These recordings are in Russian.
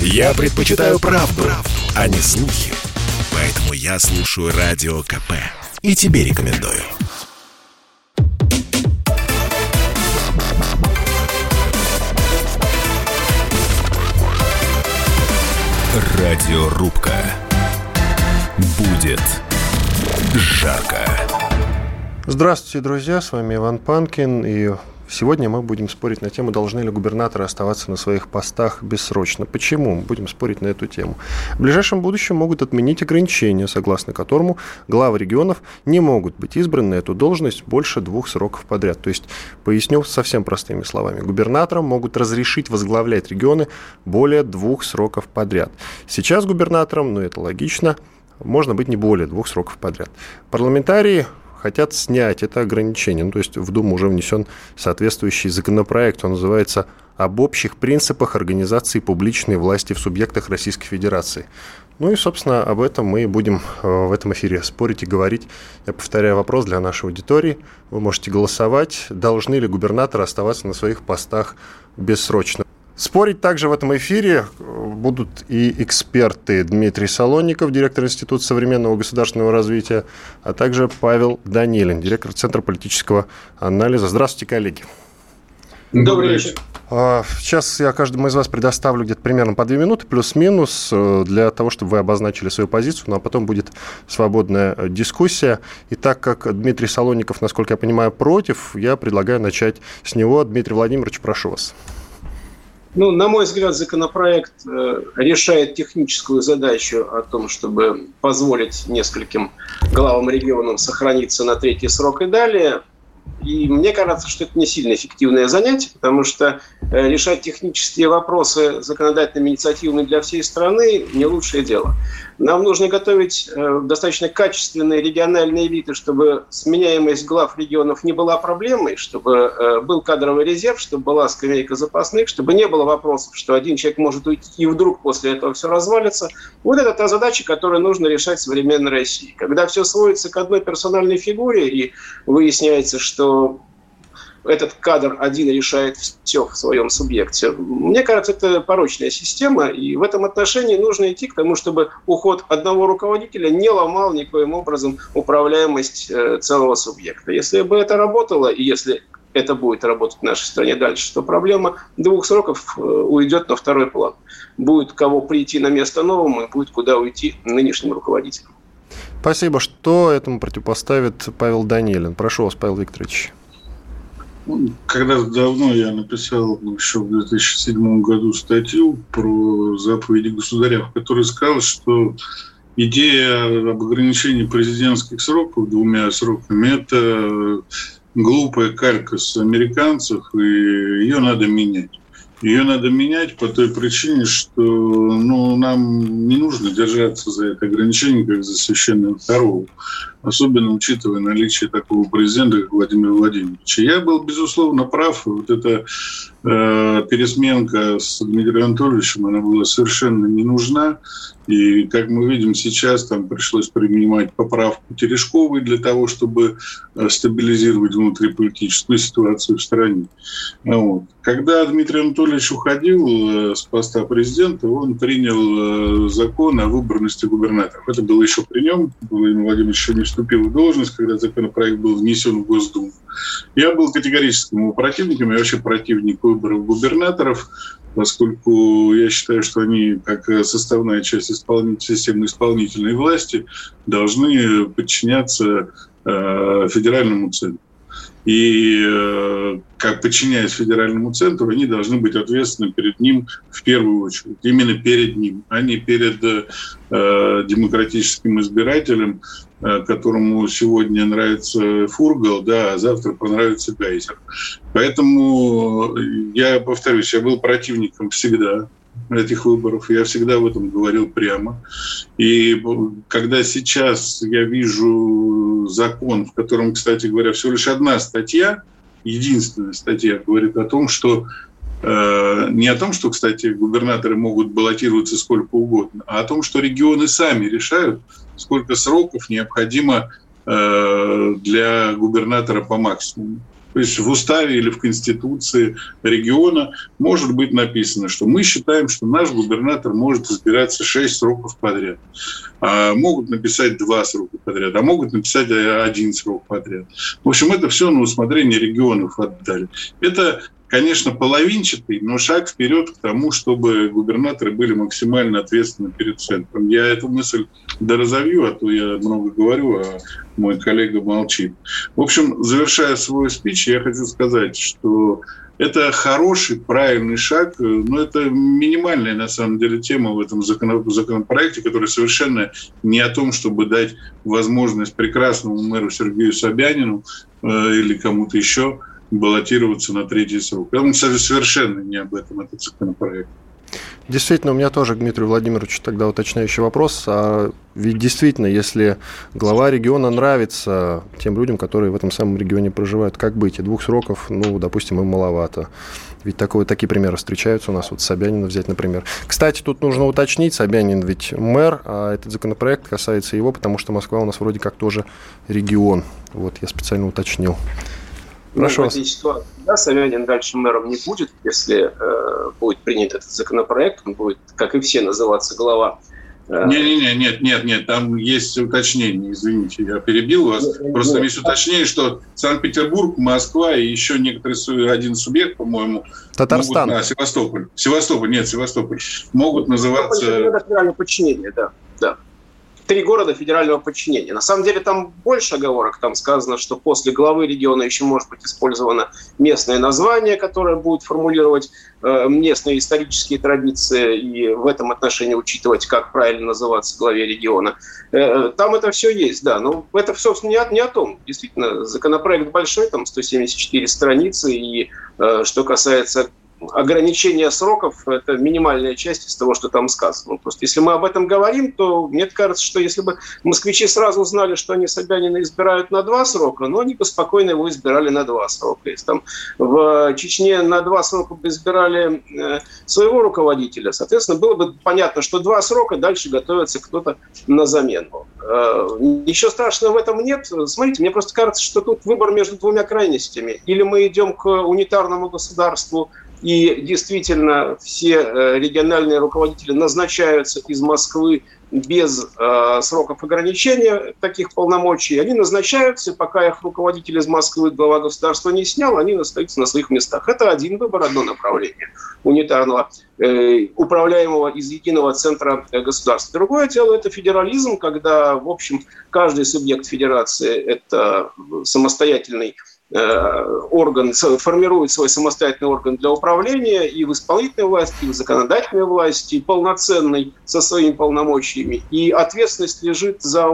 Я предпочитаю правду, правду, а не слухи. Поэтому я слушаю Радио КП. И тебе рекомендую. Радиорубка. Будет жарко. Здравствуйте, друзья, с вами Иван Панкин, и Сегодня мы будем спорить на тему, должны ли губернаторы оставаться на своих постах бессрочно. Почему? Будем спорить на эту тему. В ближайшем будущем могут отменить ограничения, согласно которому главы регионов не могут быть избраны на эту должность больше двух сроков подряд. То есть, поясню совсем простыми словами. Губернаторам могут разрешить возглавлять регионы более двух сроков подряд. Сейчас губернаторам, ну это логично, можно быть не более двух сроков подряд. Парламентарии хотят снять это ограничение. Ну, то есть в Думу уже внесен соответствующий законопроект, он называется «Об общих принципах организации публичной власти в субъектах Российской Федерации». Ну и, собственно, об этом мы будем э, в этом эфире спорить и говорить. Я повторяю вопрос для нашей аудитории. Вы можете голосовать, должны ли губернаторы оставаться на своих постах бессрочно. Спорить также в этом эфире э, будут и эксперты Дмитрий Солонников, директор Института современного государственного развития, а также Павел Данилин, директор Центра политического анализа. Здравствуйте, коллеги. Добрый вечер. А, сейчас я каждому из вас предоставлю где-то примерно по две минуты, плюс-минус, э, для того, чтобы вы обозначили свою позицию, ну а потом будет свободная э, дискуссия. И так как Дмитрий Солонников, насколько я понимаю, против, я предлагаю начать с него. Дмитрий Владимирович, прошу вас. Ну, на мой взгляд, законопроект э, решает техническую задачу о том, чтобы позволить нескольким главам регионам сохраниться на третий срок и далее. И мне кажется, что это не сильно эффективное занятие, потому что э, решать технические вопросы законодательными инициативами для всей страны не лучшее дело. Нам нужно готовить э, достаточно качественные региональные элиты, чтобы сменяемость глав регионов не была проблемой, чтобы э, был кадровый резерв, чтобы была скамейка запасных, чтобы не было вопросов, что один человек может уйти и вдруг после этого все развалится. Вот это та задача, которую нужно решать в современной России. Когда все сводится к одной персональной фигуре и выясняется, что этот кадр один решает все в своем субъекте. Мне кажется, это порочная система, и в этом отношении нужно идти к тому, чтобы уход одного руководителя не ломал никоим образом управляемость э, целого субъекта. Если бы это работало, и если это будет работать в нашей стране дальше, то проблема двух сроков э, уйдет на второй план. Будет кого прийти на место новому, и будет куда уйти нынешним руководителям. Спасибо. Что этому противопоставит Павел Данилин? Прошу вас, Павел Викторович. Когда давно я написал еще в 2007 году статью про заповеди государя, в которой сказал, что идея об ограничении президентских сроков двумя сроками – это глупая калька с американцев, и ее надо менять. Ее надо менять по той причине, что ну, нам не нужно держаться за это ограничение, как за священную корову особенно учитывая наличие такого президента, как Владимир Владимирович. Я был, безусловно, прав. Вот эта э, пересменка с Дмитрием Анатольевичем, она была совершенно не нужна. И, как мы видим сейчас, там пришлось принимать поправку Терешковой для того, чтобы э, стабилизировать внутриполитическую ситуацию в стране. Вот. Когда Дмитрий Анатольевич уходил э, с поста президента, он принял э, закон о выборности губернаторов. Это было еще при нем. Владимир еще не вступил в должность, когда законопроект был внесен в Госдуму. Я был категорическим его противником, я вообще противник выборов губернаторов, поскольку я считаю, что они, как составная часть исполнитель, системы исполнительной власти, должны подчиняться э, федеральному центру. И э, как подчиняясь федеральному центру, они должны быть ответственны перед ним в первую очередь, именно перед ним, а не перед э, демократическим избирателем, которому сегодня нравится Фургал, да, а завтра понравится Гайзер. Поэтому я повторюсь, я был противником всегда этих выборов. Я всегда в этом говорил прямо. И когда сейчас я вижу закон, в котором, кстати говоря, всего лишь одна статья, единственная статья, говорит о том, что э, не о том, что, кстати, губернаторы могут баллотироваться сколько угодно, а о том, что регионы сами решают, сколько сроков необходимо э, для губернатора по максимуму. То есть в уставе или в конституции региона может быть написано, что мы считаем, что наш губернатор может избираться 6 сроков подряд. А могут написать два срока подряд, а могут написать один срок подряд. В общем, это все на усмотрение регионов отдали. Это конечно, половинчатый, но шаг вперед к тому, чтобы губернаторы были максимально ответственны перед центром. Я эту мысль доразовью, а то я много говорю, а мой коллега молчит. В общем, завершая свой спич, я хочу сказать, что это хороший, правильный шаг, но это минимальная, на самом деле, тема в этом законопроекте, который совершенно не о том, чтобы дать возможность прекрасному мэру Сергею Собянину э, или кому-то еще баллотироваться на третий срок. Он совершенно не об этом, этот законопроект. Действительно, у меня тоже, Дмитрий Владимирович, тогда уточняющий вопрос. А ведь действительно, если глава региона нравится тем людям, которые в этом самом регионе проживают, как быть? И двух сроков, ну, допустим, им маловато. Ведь такое, такие примеры встречаются у нас. Вот Собянина взять, например. Кстати, тут нужно уточнить, Собянин ведь мэр, а этот законопроект касается его, потому что Москва у нас вроде как тоже регион. Вот я специально уточнил. Прошу ну, в этой ситуации, да, Собянин дальше мэром не будет, если э, будет принят этот законопроект, он будет, как и все, называться глава не-не-не, нет, нет, нет, там есть уточнение, извините, я перебил вас. Нет, Просто нет. есть уточнение, что Санкт-Петербург, Москва и еще некоторый один субъект, по-моему, Татарстан. Могут, а, Севастополь. Севастополь, нет, Севастополь. Могут называться... Севастополь, подчинение, да, да три города федерального подчинения. На самом деле там больше оговорок. Там сказано, что после главы региона еще может быть использовано местное название, которое будет формулировать э, местные исторические традиции и в этом отношении учитывать, как правильно называться главе региона. Э, там это все есть, да. Но это, собственно, не не о том. Действительно, законопроект большой, там 174 страницы. И э, что касается ограничение сроков – это минимальная часть из того, что там сказано. Просто если мы об этом говорим, то мне кажется, что если бы москвичи сразу знали, что они Собянина избирают на два срока, ну, они бы спокойно его избирали на два срока. Если там в Чечне на два срока бы избирали э, своего руководителя, соответственно, было бы понятно, что два срока, дальше готовится кто-то на замену. Э, ничего страшного в этом нет. Смотрите, мне просто кажется, что тут выбор между двумя крайностями. Или мы идем к унитарному государству, и действительно все э, региональные руководители назначаются из Москвы без э, сроков ограничения таких полномочий. Они назначаются, пока их руководитель из Москвы глава государства не снял, они остаются на своих местах. Это один выбор, одно направление унитарного, э, управляемого из единого центра государства. Другое дело – это федерализм, когда, в общем, каждый субъект федерации – это самостоятельный Э, орган, формирует свой самостоятельный орган для управления и в исполнительной власти, и в законодательной власти, полноценный со своими полномочиями. И ответственность лежит за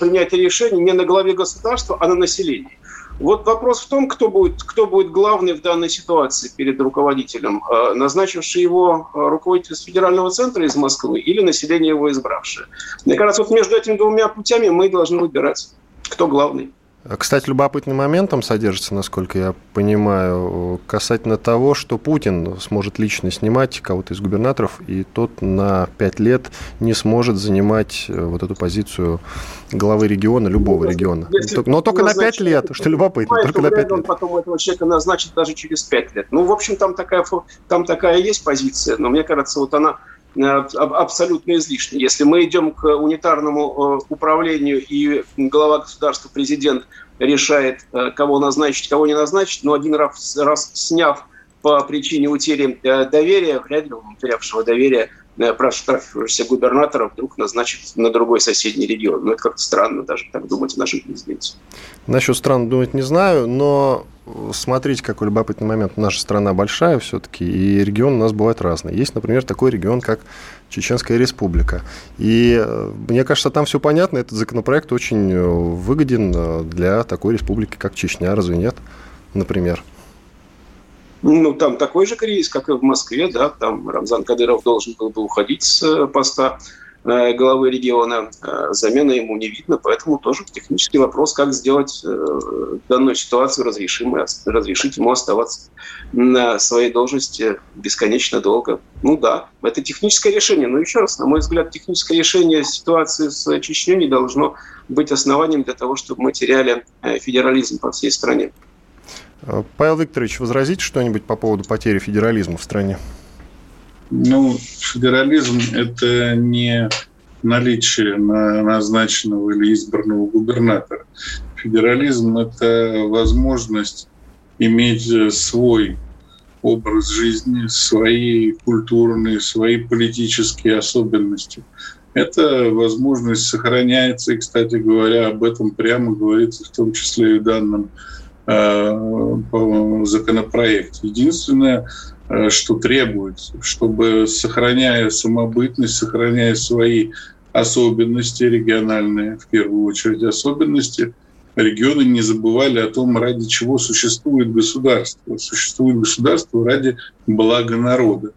принятие решений не на главе государства, а на населении. Вот вопрос в том, кто будет, кто будет главный в данной ситуации перед руководителем, э, назначивший его э, руководитель федерального центра из Москвы или население его избравшее. Мне кажется, вот между этими двумя путями мы должны выбирать, кто главный. Кстати, любопытный момент там содержится, насколько я понимаю, касательно того, что Путин сможет лично снимать кого-то из губернаторов, и тот на пять лет не сможет занимать э, вот эту позицию главы региона, любого региона. Если Но только на пять лет, что любопытно. Только на пять лет. потом этого человека назначит даже через пять лет. Ну, в общем, там такая, там такая есть позиция, но мне кажется, вот она абсолютно излишне. Если мы идем к унитарному э, управлению и глава государства, президент решает, э, кого назначить, кого не назначить, но один раз, раз сняв по причине утери доверия, вряд ли потерявшего доверия, проштрафившегося губернатора вдруг назначит на другой соседний регион. Ну, это как-то странно даже так думать в нашем президенте. Насчет странно думать не знаю, но смотрите, какой любопытный момент. Наша страна большая все-таки, и регионы у нас бывают разные. Есть, например, такой регион, как Чеченская республика. И э, мне кажется, там все понятно. Этот законопроект очень э, выгоден э, для такой республики, как Чечня, разве нет? Например. Ну, там такой же кризис, как и в Москве, да, там Рамзан Кадыров должен был бы уходить с поста Э, главы региона, э, замены ему не видно, поэтому тоже технический вопрос, как сделать э, данную ситуацию разрешимой, разрешить ему оставаться на своей должности бесконечно долго. Ну да, это техническое решение, но еще раз, на мой взгляд, техническое решение ситуации с Чечней не должно быть основанием для того, чтобы мы теряли федерализм по всей стране. Э, Павел Викторович, возразите что-нибудь по поводу потери федерализма в стране? Ну, федерализм – это не наличие назначенного или избранного губернатора. Федерализм – это возможность иметь свой образ жизни, свои культурные, свои политические особенности. Эта возможность сохраняется, и, кстати говоря, об этом прямо говорится в том числе и в данном э, законопроекте. Единственное, э, что требуется, чтобы, сохраняя самобытность, сохраняя свои особенности региональные, в первую очередь особенности, регионы не забывали о том, ради чего существует государство. Существует государство ради блага народа.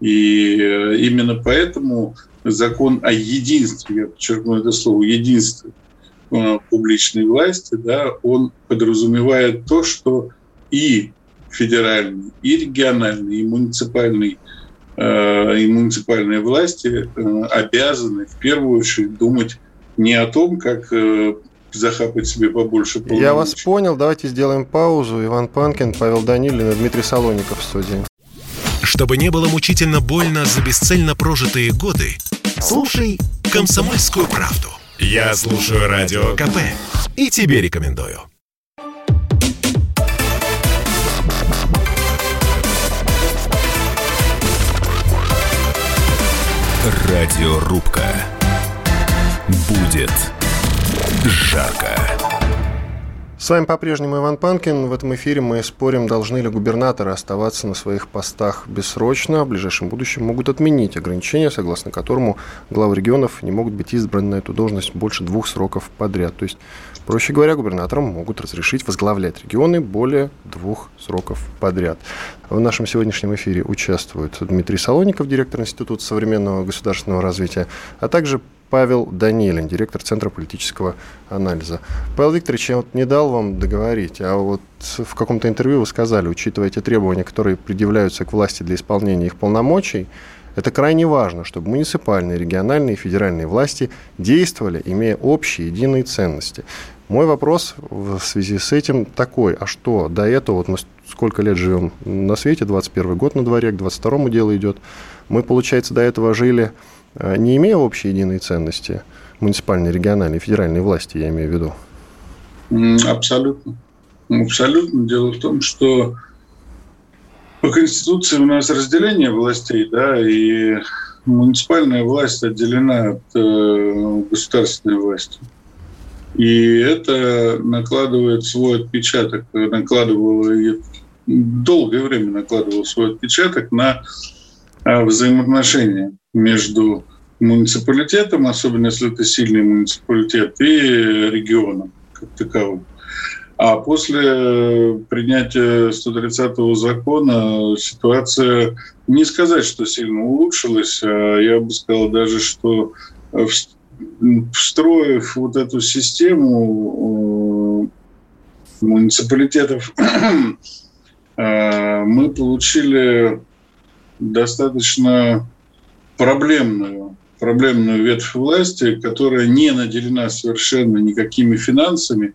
И э, именно поэтому закон о единстве, я подчеркну это слово, единстве публичной власти, да, он подразумевает то, что и федеральный, и региональный, и муниципальный э, и муниципальные власти обязаны в первую очередь думать не о том, как захапать себе побольше полномочий. Я вас понял. Давайте сделаем паузу. Иван Панкин, Павел Данилин и Дмитрий Солоников в студии. Чтобы не было мучительно больно за бесцельно прожитые годы, слушай «Комсомольскую правду». Я слушаю Радио КП и тебе рекомендую. Радиорубка. Будет жарко. С вами по-прежнему Иван Панкин. В этом эфире мы спорим, должны ли губернаторы оставаться на своих постах бессрочно. В ближайшем будущем могут отменить ограничения, согласно которому главы регионов не могут быть избраны на эту должность больше двух сроков подряд. То есть, проще говоря, губернаторам могут разрешить возглавлять регионы более двух сроков подряд. В нашем сегодняшнем эфире участвуют Дмитрий Солоников, директор Института современного государственного развития, а также Павел Данилин, директор Центра политического анализа. Павел Викторович, я вот не дал вам договорить, а вот в каком-то интервью вы сказали, учитывая те требования, которые предъявляются к власти для исполнения их полномочий, это крайне важно, чтобы муниципальные, региональные и федеральные власти действовали, имея общие единые ценности. Мой вопрос в связи с этим такой, а что до этого, вот мы сколько лет живем на свете, 21 год на дворе, к 22 дело идет, мы, получается, до этого жили не имея общей единой ценности, муниципальной, региональной, федеральной власти, я имею в виду? Абсолютно. Абсолютно. Дело в том, что по Конституции у нас разделение властей, да, и муниципальная власть отделена от э, государственной власти. И это накладывает свой отпечаток, накладывало и долгое время накладывал свой отпечаток на э, взаимоотношения между муниципалитетом, особенно если это сильный муниципалитет, и регионом как таковым. А после принятия 130-го закона ситуация, не сказать, что сильно улучшилась, а я бы сказал даже, что встроив вот эту систему э, муниципалитетов, э, мы получили достаточно проблемную, проблемную ветвь власти, которая не наделена совершенно никакими финансами,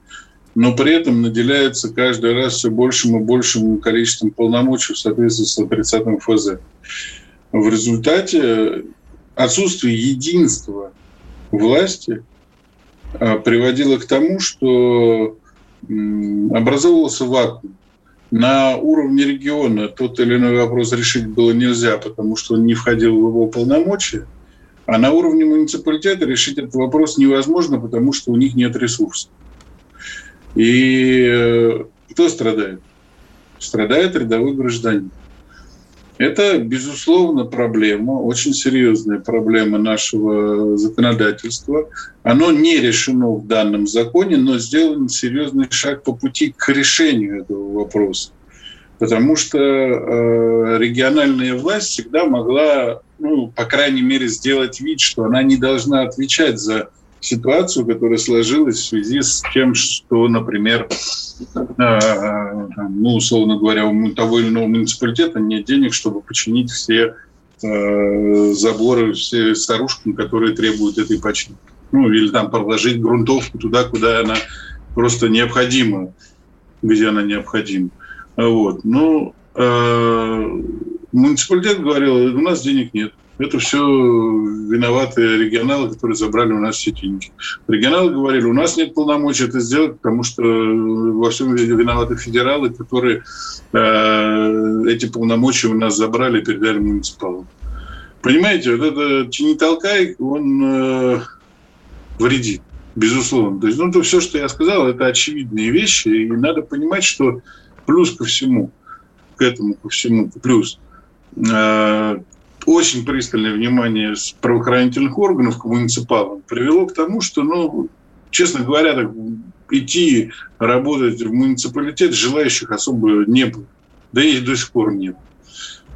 но при этом наделяется каждый раз все большим и большим количеством полномочий в соответствии с 30-м ФЗ. В результате отсутствие единства власти а, приводило к тому, что образовывался вакуум. На уровне региона тот или иной вопрос решить было нельзя, потому что он не входил в его полномочия. А на уровне муниципалитета решить этот вопрос невозможно, потому что у них нет ресурсов. И э, кто страдает? Страдает рядовой гражданин. Это, безусловно, проблема, очень серьезная проблема нашего законодательства. Оно не решено в данном законе, но сделан серьезный шаг по пути к решению этого вопроса. Потому что э, региональная власть всегда могла, ну, по крайней мере, сделать вид, что она не должна отвечать за ситуацию, которая сложилась в связи с тем, что, например, э, ну, условно говоря, у того или иного муниципалитета нет денег, чтобы починить все э, заборы, все старушкам, которые требуют этой починки. Ну, или там проложить грунтовку туда, куда она просто необходима, где она необходима. Вот. Ну, э, муниципалитет говорил, у нас денег нет. Это все виноваты регионалы, которые забрали у нас все деньги. Регионалы говорили, у нас нет полномочий это сделать, потому что во всем виноваты федералы, которые э, эти полномочия у нас забрали и передали муниципалам. Понимаете, вот это не толкай, он э, вредит, безусловно. То есть, ну, то все, что я сказал, это очевидные вещи, и надо понимать, что плюс ко всему, к этому ко всему, плюс, э, очень пристальное внимание с правоохранительных органов к муниципалам привело к тому, что, ну, честно говоря, так, идти работать в муниципалитет желающих особо не было. Да и до сих пор нет.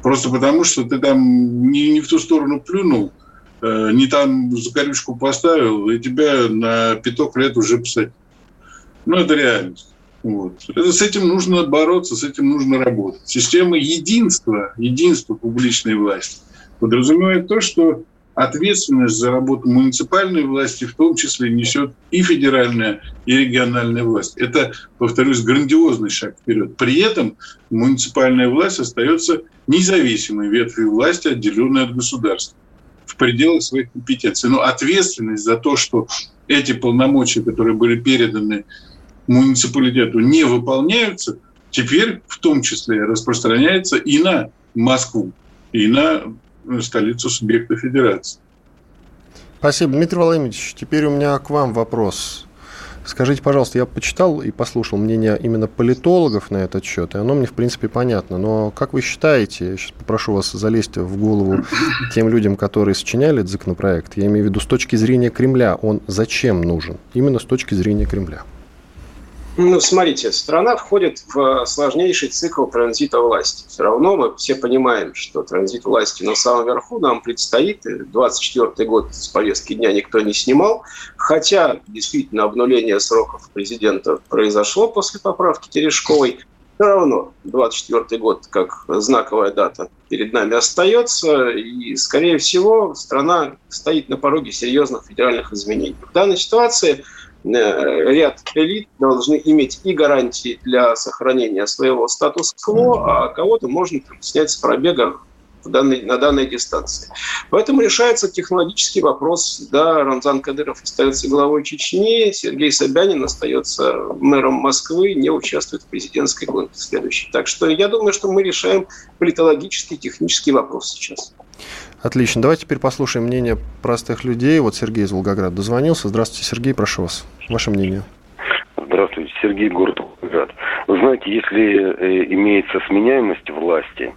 Просто потому, что ты там не, не в ту сторону плюнул, э, не там закорючку поставил, и тебя на пяток лет уже писать. Ну, это реальность. Вот. Это, с этим нужно бороться, с этим нужно работать. Система единства, единства публичной власти подразумевает то, что ответственность за работу муниципальной власти в том числе несет и федеральная, и региональная власть. Это, повторюсь, грандиозный шаг вперед. При этом муниципальная власть остается независимой ветвью власти, отделенной от государства в пределах своих компетенций. Но ответственность за то, что эти полномочия, которые были переданы муниципалитету, не выполняются, теперь в том числе распространяется и на Москву, и на столицу субъекта федерации. Спасибо, Дмитрий Владимирович. Теперь у меня к вам вопрос. Скажите, пожалуйста, я почитал и послушал мнение именно политологов на этот счет, и оно мне, в принципе, понятно. Но как вы считаете, я сейчас попрошу вас залезть в голову тем людям, которые сочиняли этот законопроект, я имею в виду с точки зрения Кремля, он зачем нужен? Именно с точки зрения Кремля. Ну, смотрите, страна входит в сложнейший цикл транзита власти. Все равно мы все понимаем, что транзит власти на самом верху нам предстоит. 24 год с повестки дня никто не снимал. Хотя, действительно, обнуление сроков президента произошло после поправки Терешковой. Все равно 24 год, как знаковая дата, перед нами остается. И, скорее всего, страна стоит на пороге серьезных федеральных изменений. В данной ситуации – Э, ряд элит должны иметь и гарантии для сохранения своего статус-кво, а кого-то можно снять с пробега данной, на данной дистанции. Поэтому решается технологический вопрос. Да, Рамзан Кадыров остается главой Чечни, Сергей Собянин остается мэром Москвы, не участвует в президентской гонке следующей. Так что я думаю, что мы решаем политологический, технический вопрос сейчас. Отлично. Давайте теперь послушаем мнение простых людей. Вот Сергей из Волгограда дозвонился. Здравствуйте, Сергей, прошу вас. Ваше мнение. Здравствуйте, Сергей, город Волгоград. Вы знаете, если э, имеется сменяемость власти,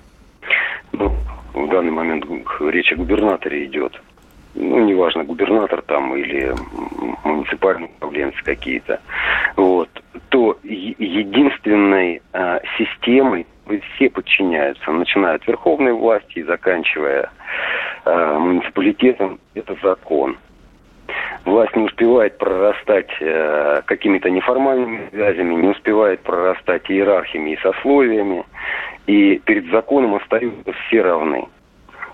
ну, в данный момент речь о губернаторе идет, ну, неважно, губернатор там или муниципальные управленцы какие-то, вот, то единственной э, системой все подчиняются, начиная от верховной власти и заканчивая э, муниципалитетом, это закон. Власть не успевает прорастать э, какими-то неформальными связями, не успевает прорастать иерархиями и сословиями, и перед законом остаются все равны.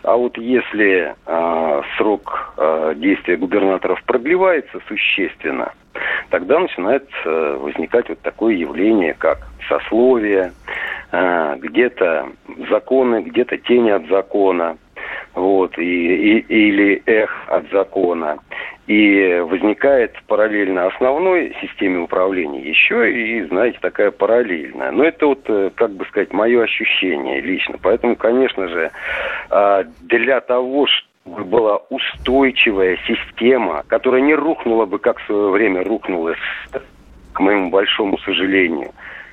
А вот если э, срок э, действия губернаторов продлевается существенно, тогда начинает э, возникать вот такое явление, как сословие, э, где-то законы, где-то тени от закона, вот, и, и, или эх от закона. И возникает параллельно основной системе управления еще и, знаете, такая параллельная. Но это вот, э, как бы сказать, мое ощущение лично. Поэтому, конечно же, а, для того, чтобы была устойчивая система, которая не рухнула бы, как в свое время рухнула, к моему большому сожалению,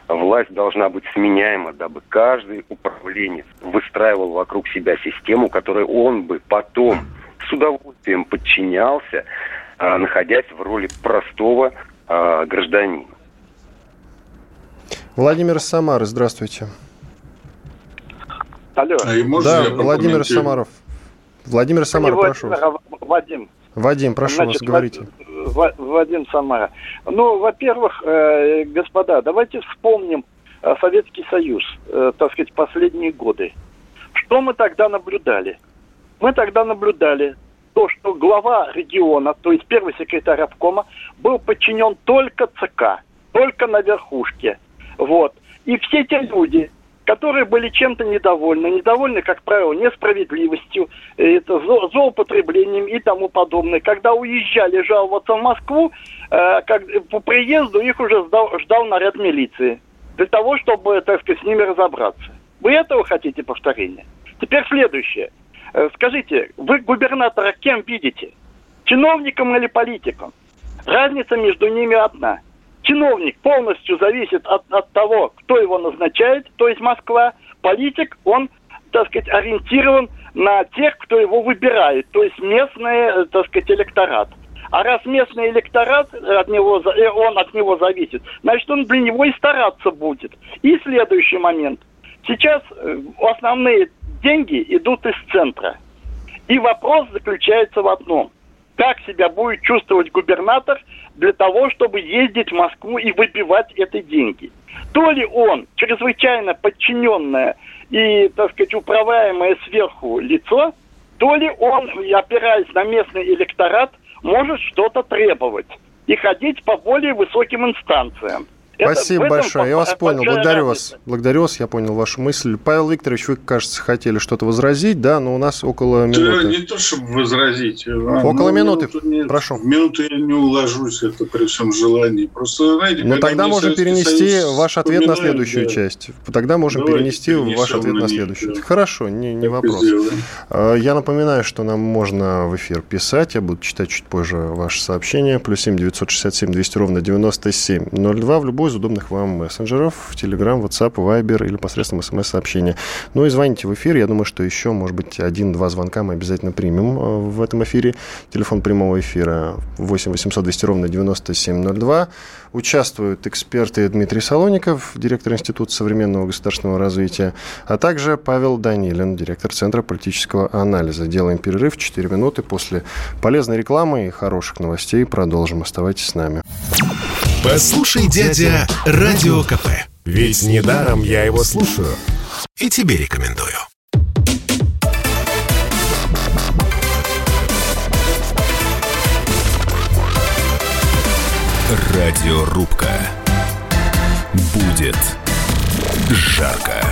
власть должна быть сменяема, дабы каждый управленец выстраивал вокруг себя систему, которой он бы потом с удовольствием подчинялся, а, находясь в роли простого а, гражданина. Владимир Самар, здравствуйте. Алло. А да, Владимир Самаров. Владимир Самар, прошу. Вадим. Вадим, прошу Значит, вас, говорите. Вадим Самара. Ну, во-первых, э, господа, давайте вспомним э, Советский Союз, э, так сказать, последние годы. Что мы тогда наблюдали? Мы тогда наблюдали то, что глава региона, то есть первый секретарь обкома, был подчинен только ЦК, только на верхушке. Вот. И все те люди, которые были чем-то недовольны, недовольны, как правило, несправедливостью, э, это злоупотреблением и тому подобное. Когда уезжали жаловаться в Москву, э, как, по приезду их уже ждал, ждал наряд милиции для того, чтобы, так сказать, с ними разобраться. Вы этого хотите повторения? Теперь следующее. Э, скажите, вы губернатора кем видите? Чиновником или политиком? Разница между ними одна – чиновник полностью зависит от, от того, кто его назначает, то есть Москва. Политик, он, так сказать, ориентирован на тех, кто его выбирает, то есть местный, э, так сказать, электорат. А раз местный электорат от него, э, он от него зависит, значит, он для него и стараться будет. И следующий момент. Сейчас э, основные деньги идут из центра. И вопрос заключается в одном. Как себя будет чувствовать губернатор – для того, чтобы ездить в Москву и выбивать эти деньги. То ли он чрезвычайно подчиненное и, так сказать, управляемое сверху лицо, то ли он, опираясь на местный электорат, может что-то требовать и ходить по более высоким инстанциям. Спасибо большое. Я вас понял. Благодарю вас. Благодарю вас. Я понял вашу мысль. Павел Викторович, вы, кажется, хотели что-то возразить, да? Но у нас около минуты. Да, не то, чтобы возразить. А, около ну, минуты. Нет, Прошу. Минуты я не уложусь, это при всем желании. Просто, знаете, Но тогда можем перенести Союз ваш ответ на следующую да. часть. Тогда можем Давайте перенести ваш ответ на, на следующую. Да. Хорошо, не, не вопрос. А, я напоминаю, что нам можно в эфир писать. Я буду читать чуть позже ваше сообщение. Плюс семь девятьсот шестьдесят семь двести ровно девяносто семь ноль два в любой из удобных вам мессенджеров, Telegram, WhatsApp, Viber или посредством смс-сообщения. Ну и звоните в эфир. Я думаю, что еще, может быть, один-два звонка мы обязательно примем э, в этом эфире. Телефон прямого эфира 8 800 200 ровно 9702. Участвуют эксперты Дмитрий Солоников, директор Института современного государственного развития, а также Павел Данилин, директор Центра политического анализа. Делаем перерыв 4 минуты после полезной рекламы и хороших новостей. Продолжим. Оставайтесь с нами. Послушай, дядя, Радио КП. Ведь недаром я его слушаю. И тебе рекомендую. Радиорубка. Будет жарко.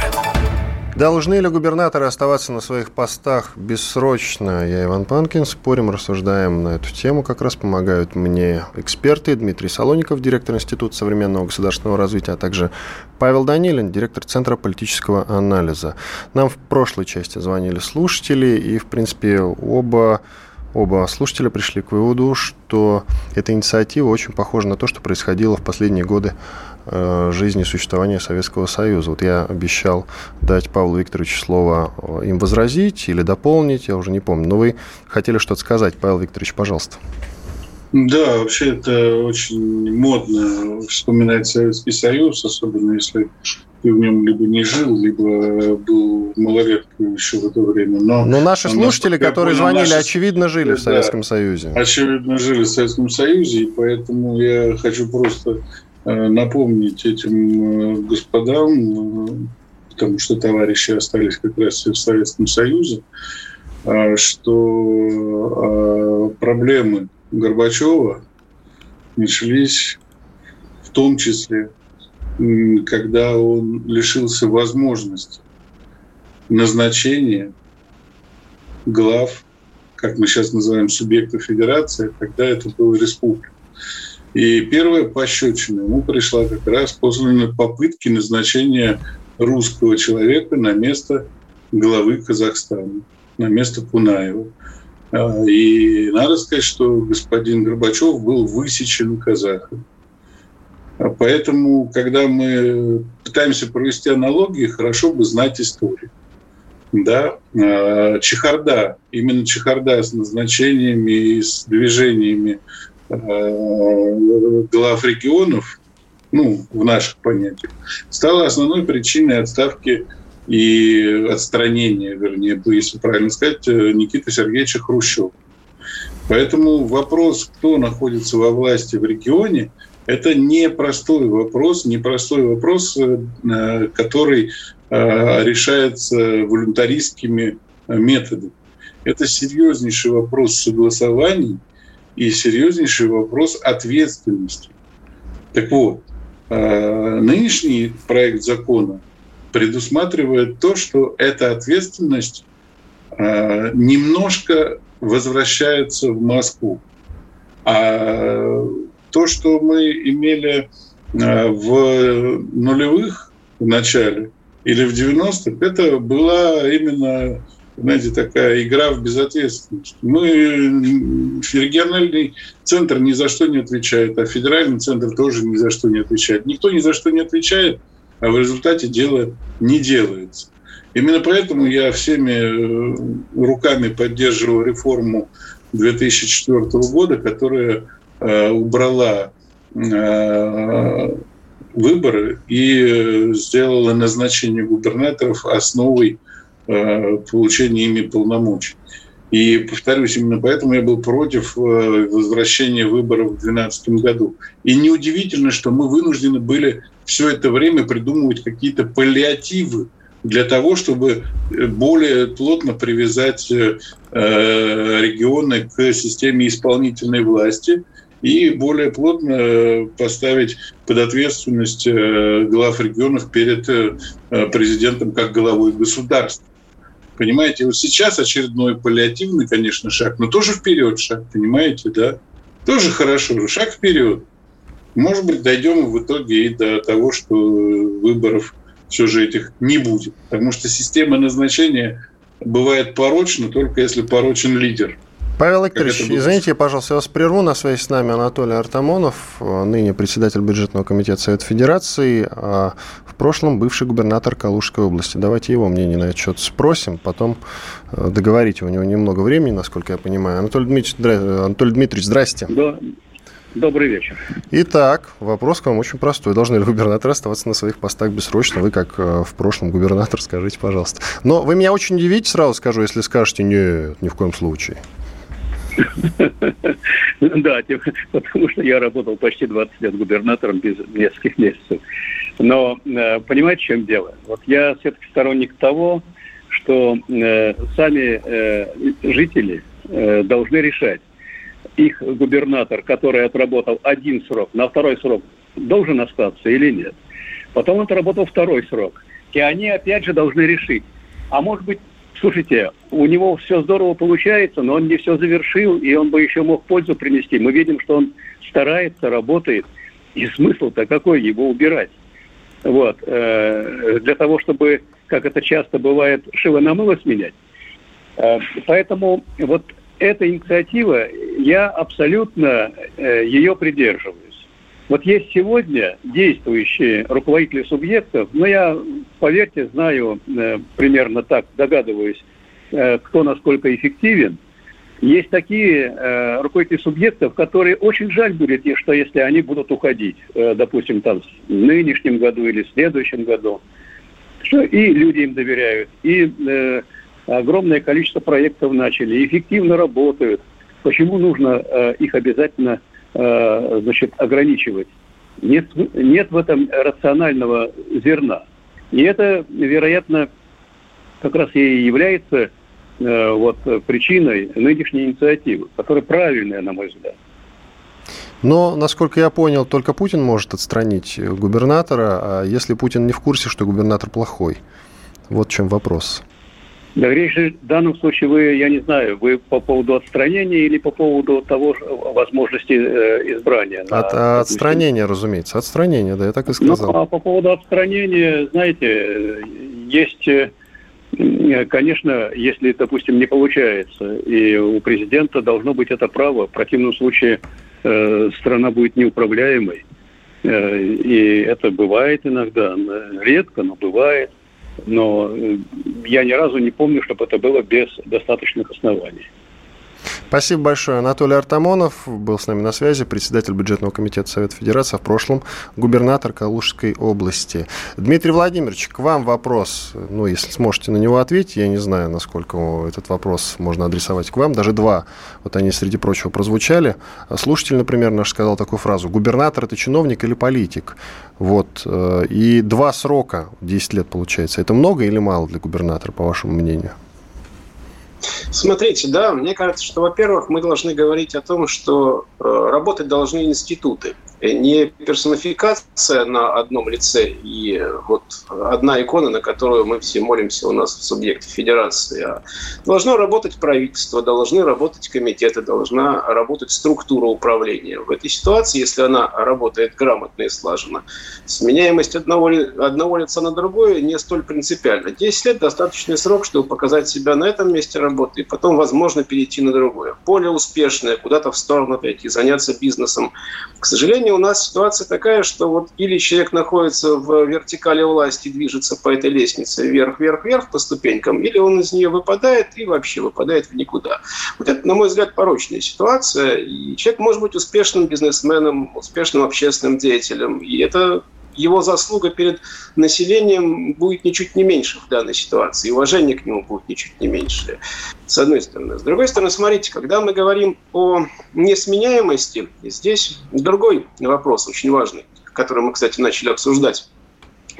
Должны ли губернаторы оставаться на своих постах бессрочно? Я Иван Панкин. Спорим, рассуждаем на эту тему. Как раз помогают мне эксперты. Дмитрий Солоников, директор Института современного государственного развития, а также Павел Данилин, директор Центра политического анализа. Нам в прошлой части звонили слушатели, и, в принципе, оба Оба слушателя пришли к выводу, что эта инициатива очень похожа на то, что происходило в последние годы Э, жизни и существования Советского Союза. Вот я обещал дать Павлу Викторовичу слово э, им возразить или дополнить, я уже не помню. Но вы хотели что-то сказать, Павел Викторович, пожалуйста. Да, вообще это очень модно вспоминать Советский Союз, особенно если ты в нем либо не жил, либо был малолеткой еще в это время. Но, Но наши слушатели, которые понял, звонили, наши... очевидно, жили да, в Советском Союзе. Очевидно, жили в Советском Союзе, и поэтому я хочу просто Э, напомнить этим э, господам, э, потому что товарищи остались как раз в Советском Союзе, что проблемы Горбачева начались в том числе, когда он лишился возможности назначения глав, как мы сейчас называем, субъектов федерации, когда это была республика. И первая пощечина ему пришла как раз после попытки назначения русского человека на место главы Казахстана, на место Кунаева. А, и надо сказать, что господин Горбачев был высечен казахом. А поэтому, когда мы пытаемся провести аналогии, хорошо бы знать историю. Да, а, чехарда, именно чехарда с назначениями и с движениями Э, глав регионов, ну, в наших понятиях, стала основной причиной отставки и отстранения, вернее, если правильно сказать, э, Никиты Сергеевича Хрущева. Поэтому вопрос, кто находится во власти в регионе, это не простой вопрос, не простой вопрос, э, который решается волюнтаристскими методами. Это серьезнейший вопрос согласований и серьезнейший вопрос ответственности. Так вот, нынешний проект закона предусматривает то, что эта ответственность немножко возвращается в Москву. А то, что мы имели в нулевых в начале или в 90-х, это была именно знаете, такая игра в безответственность. Мы, региональный центр ни за что не отвечает, а федеральный центр тоже ни за что не отвечает. Никто ни за что не отвечает, а в результате дело не делается. Именно поэтому я всеми э, руками поддерживал реформу 2004 года, которая э, убрала э, выборы и сделала назначение губернаторов основой Э, получения ими полномочий. И, повторюсь, именно поэтому я был против э, возвращения выборов в 2012 году. И неудивительно, что мы вынуждены были все это время придумывать какие-то паллиативы для того, чтобы более плотно привязать э, регионы к системе исполнительной власти и более плотно поставить под ответственность глав регионов перед президентом как главой государства. Понимаете, вот сейчас очередной паллиативный, конечно, шаг, но тоже вперед шаг, понимаете, да? Тоже хорошо, шаг вперед. Может быть, дойдем в итоге и до того, что выборов все же этих не будет. Потому что система назначения бывает порочна, только если порочен лидер – Павел Викторович, извините, пожалуйста, я вас прерву. На связи с нами Анатолий Артамонов, ныне председатель бюджетного комитета Совета Федерации, а в прошлом бывший губернатор Калужской области. Давайте его мнение на этот счет спросим, потом э, договорите. У него немного времени, насколько я понимаю. Анатолий Дмитриевич, здра... Анатолий Дмитриевич здрасте. Да. Добрый вечер. Итак, вопрос к вам очень простой. Должны ли губернаторы оставаться на своих постах бессрочно? Вы, как э, в прошлом губернатор, скажите, пожалуйста. Но вы меня очень удивите, сразу скажу, если скажете, нет, ни в коем случае. Да, потому что я работал почти 20 лет губернатором без нескольких месяцев. Но э, понимаете, в чем дело? Вот я все-таки сторонник того, что э, сами э, жители должны решать. Их губернатор, который отработал один срок, на второй срок должен остаться или нет. Потом он отработал второй срок. И они опять же должны решить. А может быть, Слушайте, у него все здорово получается, но он не все завершил, и он бы еще мог пользу принести. Мы видим, что он старается, работает, и смысл-то какой его убирать? Вот. Э, для того, чтобы, как это часто бывает, шило на мыло сменять. Э, поэтому вот эта инициатива, я абсолютно э, ее придерживаюсь. Вот есть сегодня действующие руководители субъектов, но я, поверьте, знаю э, примерно так, догадываюсь, э, кто насколько эффективен. Есть такие э, руководители субъектов, которые очень жаль будет, что если они будут уходить, допустим, там в нынешнем году или в следующем году, что и люди им доверяют, и огромное количество проектов начали, эффективно работают. Почему нужно их обязательно Э, значит, ограничивать. Нет, нет в этом рационального зерна. И это, вероятно, как раз и является э, вот, причиной нынешней инициативы, которая правильная, на мой взгляд. Но, насколько я понял, только Путин может отстранить губернатора, а если Путин не в курсе, что губернатор плохой? Вот в чем вопрос. Да, речь в данном случае вы, я не знаю, вы по поводу отстранения или по поводу того возможности э, избрания? От, на, отстранения, разумеется. Отстранение, да, я так и сказал. Ну, а по поводу отстранения, знаете, есть, э, конечно, если, допустим, не получается, и у президента должно быть это право, в противном случае э, страна будет неуправляемой. Э, и это бывает иногда, редко, но бывает но э, я ни разу не помню, чтобы это было без достаточных оснований. Спасибо большое. Анатолий Артамонов был с нами на связи, председатель бюджетного комитета Совета Федерации, а в прошлом губернатор Калужской области. Дмитрий Владимирович, к вам вопрос. Ну, если сможете на него ответить, я не знаю, насколько этот вопрос можно адресовать к вам. Даже два, вот они, среди прочего, прозвучали. Слушатель, например, наш сказал такую фразу. Губернатор – это чиновник или политик? Вот. Э, и два срока, 10 лет получается. Это много или мало для губернатора, по вашему мнению? Смотрите, да, мне кажется, что, во-первых, мы должны говорить о том, что э, работать должны институты. Не персонификация на одном лице и вот одна икона, на которую мы все молимся у нас в субъекте федерации. А должно работать правительство, должны работать комитеты, должна работать структура управления. В этой ситуации, если она работает грамотно и слаженно, сменяемость одного, одного лица на другое не столь принципиальна. 10 лет – достаточный срок, чтобы показать себя на этом месте работы, и потом, возможно, перейти на другое. Более успешное, куда-то в сторону отойти, заняться бизнесом. К сожалению, у нас ситуация такая, что вот или человек находится в вертикали власти, движется по этой лестнице вверх, вверх, вверх по ступенькам, или он из нее выпадает и вообще выпадает в никуда. Вот это, на мой взгляд, порочная ситуация. И человек может быть успешным бизнесменом, успешным общественным деятелем, и это его заслуга перед населением будет ничуть не меньше в данной ситуации, и уважение к нему будет ничуть не меньше, с одной стороны. С другой стороны, смотрите, когда мы говорим о несменяемости, здесь другой вопрос очень важный, который мы, кстати, начали обсуждать.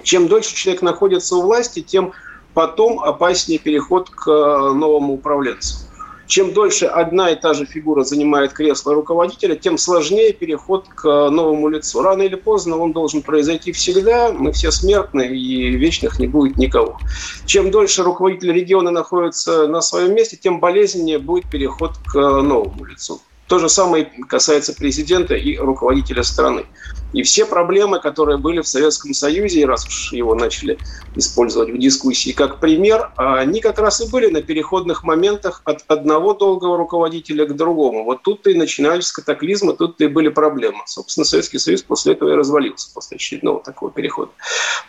Чем дольше человек находится у власти, тем потом опаснее переход к новому управленцу чем дольше одна и та же фигура занимает кресло руководителя, тем сложнее переход к новому лицу. Рано или поздно он должен произойти всегда. Мы все смертны, и вечных не будет никого. Чем дольше руководитель региона находится на своем месте, тем болезненнее будет переход к новому лицу. То же самое касается президента и руководителя страны. И все проблемы, которые были в Советском Союзе, раз уж его начали использовать в дискуссии как пример, они как раз и были на переходных моментах от одного долгого руководителя к другому. Вот тут-то и начинались катаклизмы, тут-то и были проблемы. Собственно, Советский Союз после этого и развалился, после очередного такого перехода.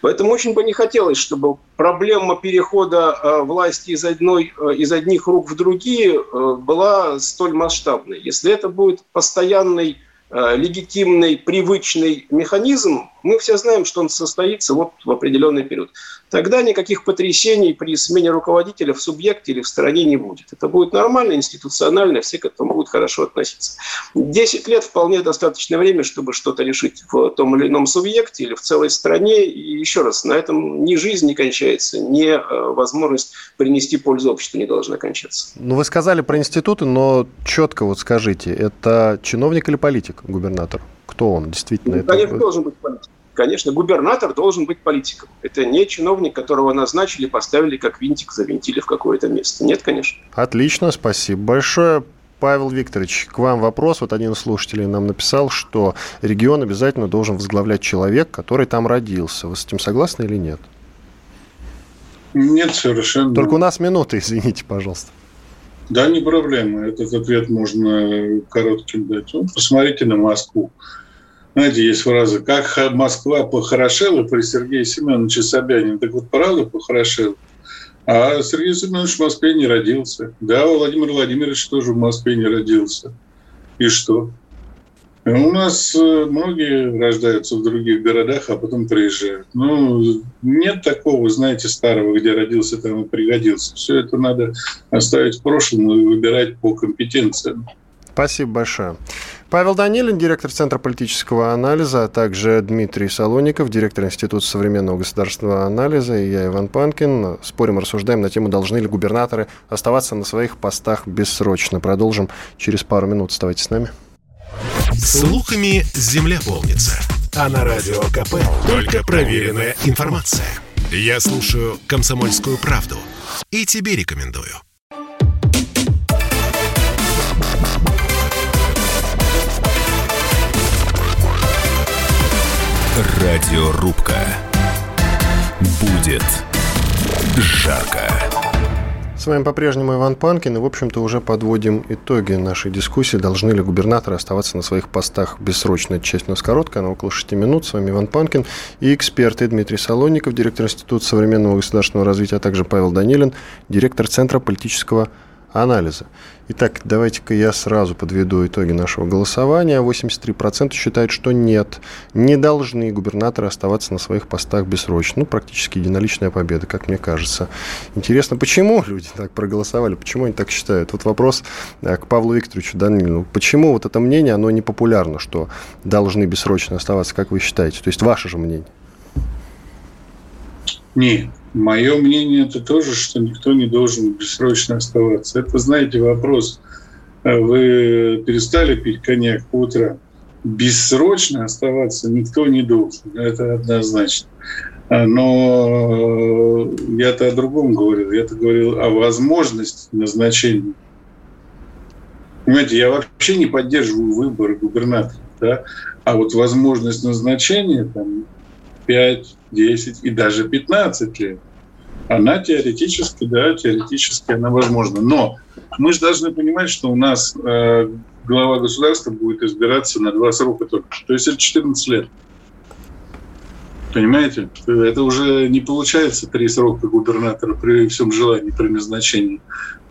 Поэтому очень бы не хотелось, чтобы проблема перехода э, власти из, одной, э, из одних рук в другие э, была столь масштабной. Если это будет постоянный Э, легитимный, привычный механизм, мы все знаем, что он состоится вот в определенный период. Тогда никаких потрясений при смене руководителя в субъекте или в стороне не будет. Это будет нормально, институционально, все к этому будут хорошо относиться. Десять лет вполне достаточное время, чтобы что-то решить в том или ином субъекте или в целой стране. И еще раз, на этом ни жизнь не кончается, ни э, возможность принести пользу обществу не должна кончаться. Ну, вы сказали про институты, но четко вот скажите, это чиновник или политик губернатор? Кто он действительно? Ну, конечно, это... должен быть политик. Конечно, губернатор должен быть политиком. Это не чиновник, которого назначили, поставили как винтик, завинтили в какое-то место. Нет, конечно. Отлично, спасибо большое. Павел Викторович, к вам вопрос. Вот один из слушателей нам написал, что регион обязательно должен возглавлять человек, который там родился. Вы с этим согласны или нет? Нет, совершенно. Только у нас минуты, извините, пожалуйста. Да, не проблема. Этот ответ можно коротким дать. Ну, посмотрите на Москву. Знаете, есть фраза «Как Москва похорошела при Сергее Семеновиче Собянине». Так вот, правда похорошела. А Сергей Семенович в Москве не родился. Да, Владимир Владимирович тоже в Москве не родился. И что? У нас э, многие рождаются в других городах, а потом приезжают. Ну, нет такого, знаете, старого, где родился, там и пригодился. Все это надо оставить в прошлом и выбирать по компетенциям. Спасибо большое. Павел Данилин, директор Центра политического анализа, а также Дмитрий Солоников, директор Института современного государственного анализа, и я, Иван Панкин. Спорим, рассуждаем на тему, должны ли губернаторы оставаться на своих постах бессрочно. Продолжим через пару минут. Оставайтесь с нами. Слухами земля полнится. А на радио КП только проверенная информация. Я слушаю «Комсомольскую правду» и тебе рекомендую. Радиорубка. Будет жарко. С вами по-прежнему Иван Панкин, и, в общем-то, уже подводим итоги нашей дискуссии. Должны ли губернаторы оставаться на своих постах бессрочно? Часть у нас короткая, она около 6 минут. С вами Иван Панкин и эксперты Дмитрий Солонников, директор Института современного государственного развития, а также Павел Данилин, директор Центра политического анализа. Итак, давайте-ка я сразу подведу итоги нашего голосования. 83% считают, что нет, не должны губернаторы оставаться на своих постах бессрочно. Ну, практически единоличная победа, как мне кажется. Интересно, почему люди так проголосовали, почему они так считают? Вот вопрос э, к Павлу Викторовичу Данилину. Почему вот это мнение, оно не популярно, что должны бессрочно оставаться, как вы считаете? То есть ваше же мнение? Нет, Мое мнение это тоже, что никто не должен бессрочно оставаться. Это, знаете, вопрос. Вы перестали пить коньяк по бессрочно оставаться никто не должен. Это однозначно. А, но я-то о другом говорил. Я-то говорил о возможности назначения. Понимаете, я вообще не поддерживаю выборы губернатора. Да? А вот возможность назначения там, 5, 10 и даже 15 лет, она теоретически, да, теоретически она возможна. Но мы же должны понимать, что у нас э, глава государства будет избираться на два срока только. То есть это 14 лет. Понимаете? Это уже не получается три срока губернатора при всем желании, при назначении.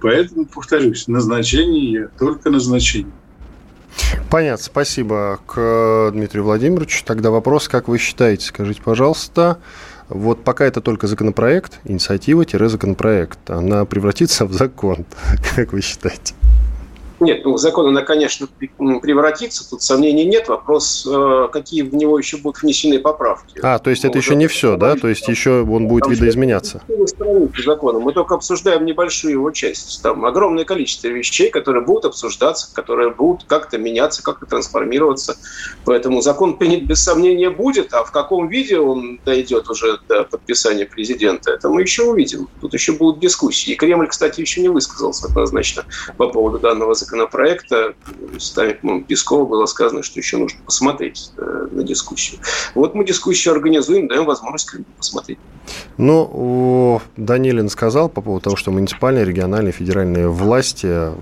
Поэтому, повторюсь, назначение только назначение. Понятно, спасибо к Дмитрию Владимировичу. Тогда вопрос, как вы считаете, скажите, пожалуйста, вот пока это только законопроект, инициатива-законопроект, она превратится в закон, как вы считаете? Нет, ну, закон, она, конечно, превратится, тут сомнений нет. Вопрос, э, какие в него еще будут внесены поправки. А, то есть это еще не все, да? То есть еще он будет видоизменяться? Закона. Мы только обсуждаем небольшую его часть. Там огромное количество вещей, которые будут обсуждаться, которые будут как-то меняться, как-то трансформироваться. Поэтому закон принят без сомнения будет, а в каком виде он дойдет уже до подписания президента, это мы еще увидим. Тут еще будут дискуссии. И Кремль, кстати, еще не высказался однозначно по поводу данного закона законопроекта устами Пескова было сказано, что еще нужно посмотреть э, на дискуссию. Вот мы дискуссию организуем, даем возможность посмотреть. Ну, Данилин сказал по поводу того, что муниципальные, региональные, федеральные власти э,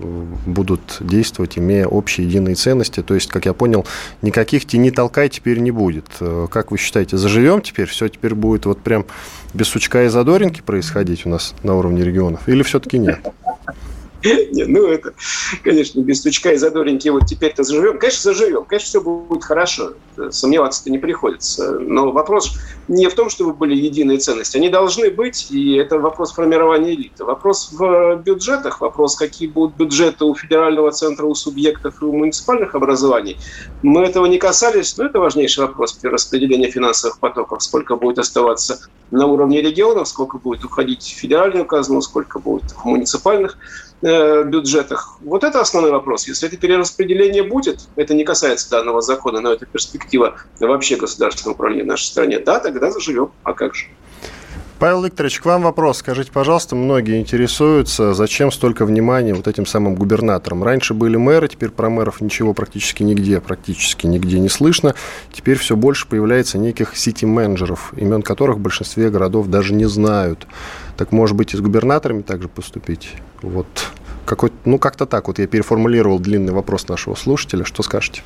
будут действовать, имея общие единые ценности. То есть, как я понял, никаких тени толкай теперь не будет. Э, как вы считаете, заживем теперь? Все теперь будет вот прям без сучка и задоринки происходить у нас на уровне регионов? Или все-таки нет? Не, ну это, конечно, без стучка и задоринки вот теперь-то заживем. Конечно, заживем, конечно, все будет хорошо. Сомневаться-то не приходится. Но вопрос не в том, чтобы были единые ценности. Они должны быть, и это вопрос формирования элиты. Вопрос в бюджетах, вопрос, какие будут бюджеты у федерального центра, у субъектов и у муниципальных образований. Мы этого не касались, но это важнейший вопрос при распределении финансовых потоков. Сколько будет оставаться на уровне регионов, сколько будет уходить в федеральную казну, сколько будет в муниципальных бюджетах. Вот это основной вопрос. Если это перераспределение будет, это не касается данного закона, но это перспектива вообще государственного управления в нашей стране, да, тогда заживем. А как же? Павел Викторович, к вам вопрос. Скажите, пожалуйста, многие интересуются, зачем столько внимания вот этим самым губернаторам. Раньше были мэры, теперь про мэров ничего практически нигде, практически нигде не слышно. Теперь все больше появляется неких сити-менеджеров, имен которых в большинстве городов даже не знают. Так может быть и с губернаторами также поступить? Вот какой ну как-то так вот я переформулировал длинный вопрос нашего слушателя. Что скажете?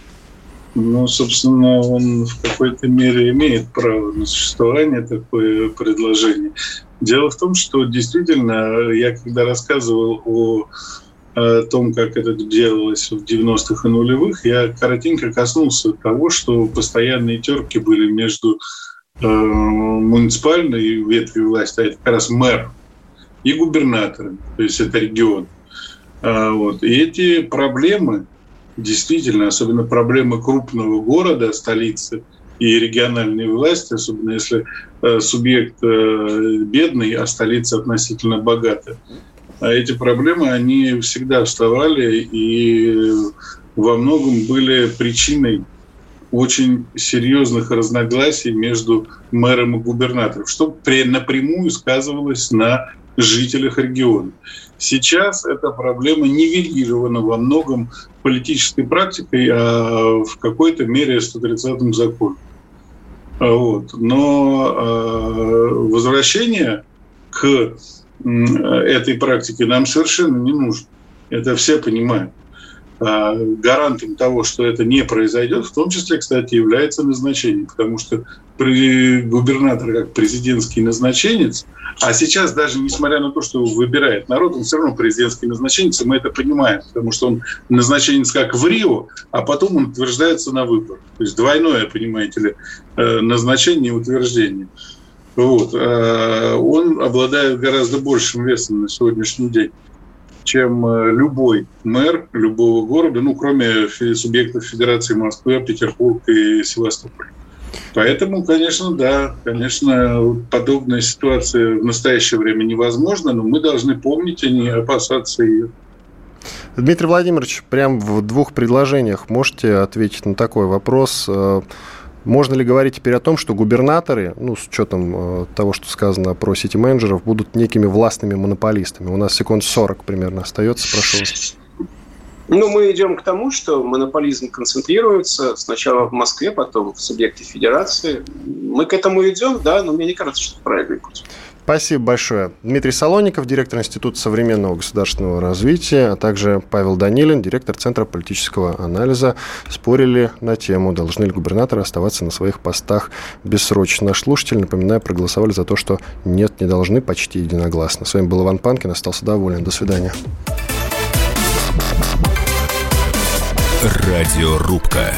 Ну, собственно, он в какой-то мере имеет право на существование, такое предложение. Дело в том, что действительно, я когда рассказывал о, о том, как это делалось в 90-х и нулевых, я коротенько коснулся того, что постоянные терки были между муниципальной ветви власти, а это как раз мэр и губернаторы, то есть это регион. А, вот. И эти проблемы, действительно, особенно проблемы крупного города, столицы и региональной власти, особенно если э, субъект э, бедный, а столица относительно богатая, а эти проблемы, они всегда вставали и во многом были причиной очень серьезных разногласий между мэром и губернатором, что напрямую сказывалось на жителях региона. Сейчас эта проблема нивелирована во многом политической практикой, а в какой-то мере 130-м законом. Вот. Но э, возвращение к этой практике нам совершенно не нужно. Это все понимают. А, гарантом того, что это не произойдет, в том числе, кстати, является назначение, потому что губернатор как президентский назначенец, а сейчас даже несмотря на то, что выбирает народ, он все равно президентский назначенец, и мы это понимаем, потому что он назначенец как в Рио, а потом он утверждается на выбор. То есть двойное, понимаете ли, э, назначение и утверждение. Вот. А, он обладает гораздо большим весом на сегодняшний день чем э, любой мэр любого города, ну, кроме субъектов Федерации Москвы, Петербург и Севастополь. Поэтому, конечно, да, конечно, подобная ситуация в настоящее время невозможна, но мы должны помнить и не опасаться ее. Дмитрий Владимирович, прям в двух предложениях можете ответить на такой вопрос. Можно ли говорить теперь о том, что губернаторы, ну, с учетом э, того, что сказано про сити-менеджеров, будут некими властными монополистами? У нас секунд 40 примерно остается, прошу вас. Ну, мы идем к тому, что монополизм концентрируется сначала в Москве, потом в субъекте федерации. Мы к этому идем, да, но мне не кажется, что это правильный путь. Спасибо большое. Дмитрий Солоников, директор Института современного государственного развития, а также Павел Данилин, директор Центра политического анализа, спорили на тему, должны ли губернаторы оставаться на своих постах бессрочно. Наш слушатель, напоминаю, проголосовали за то, что нет, не должны, почти единогласно. С вами был Иван Панкин, остался доволен. До свидания. Радиорубка.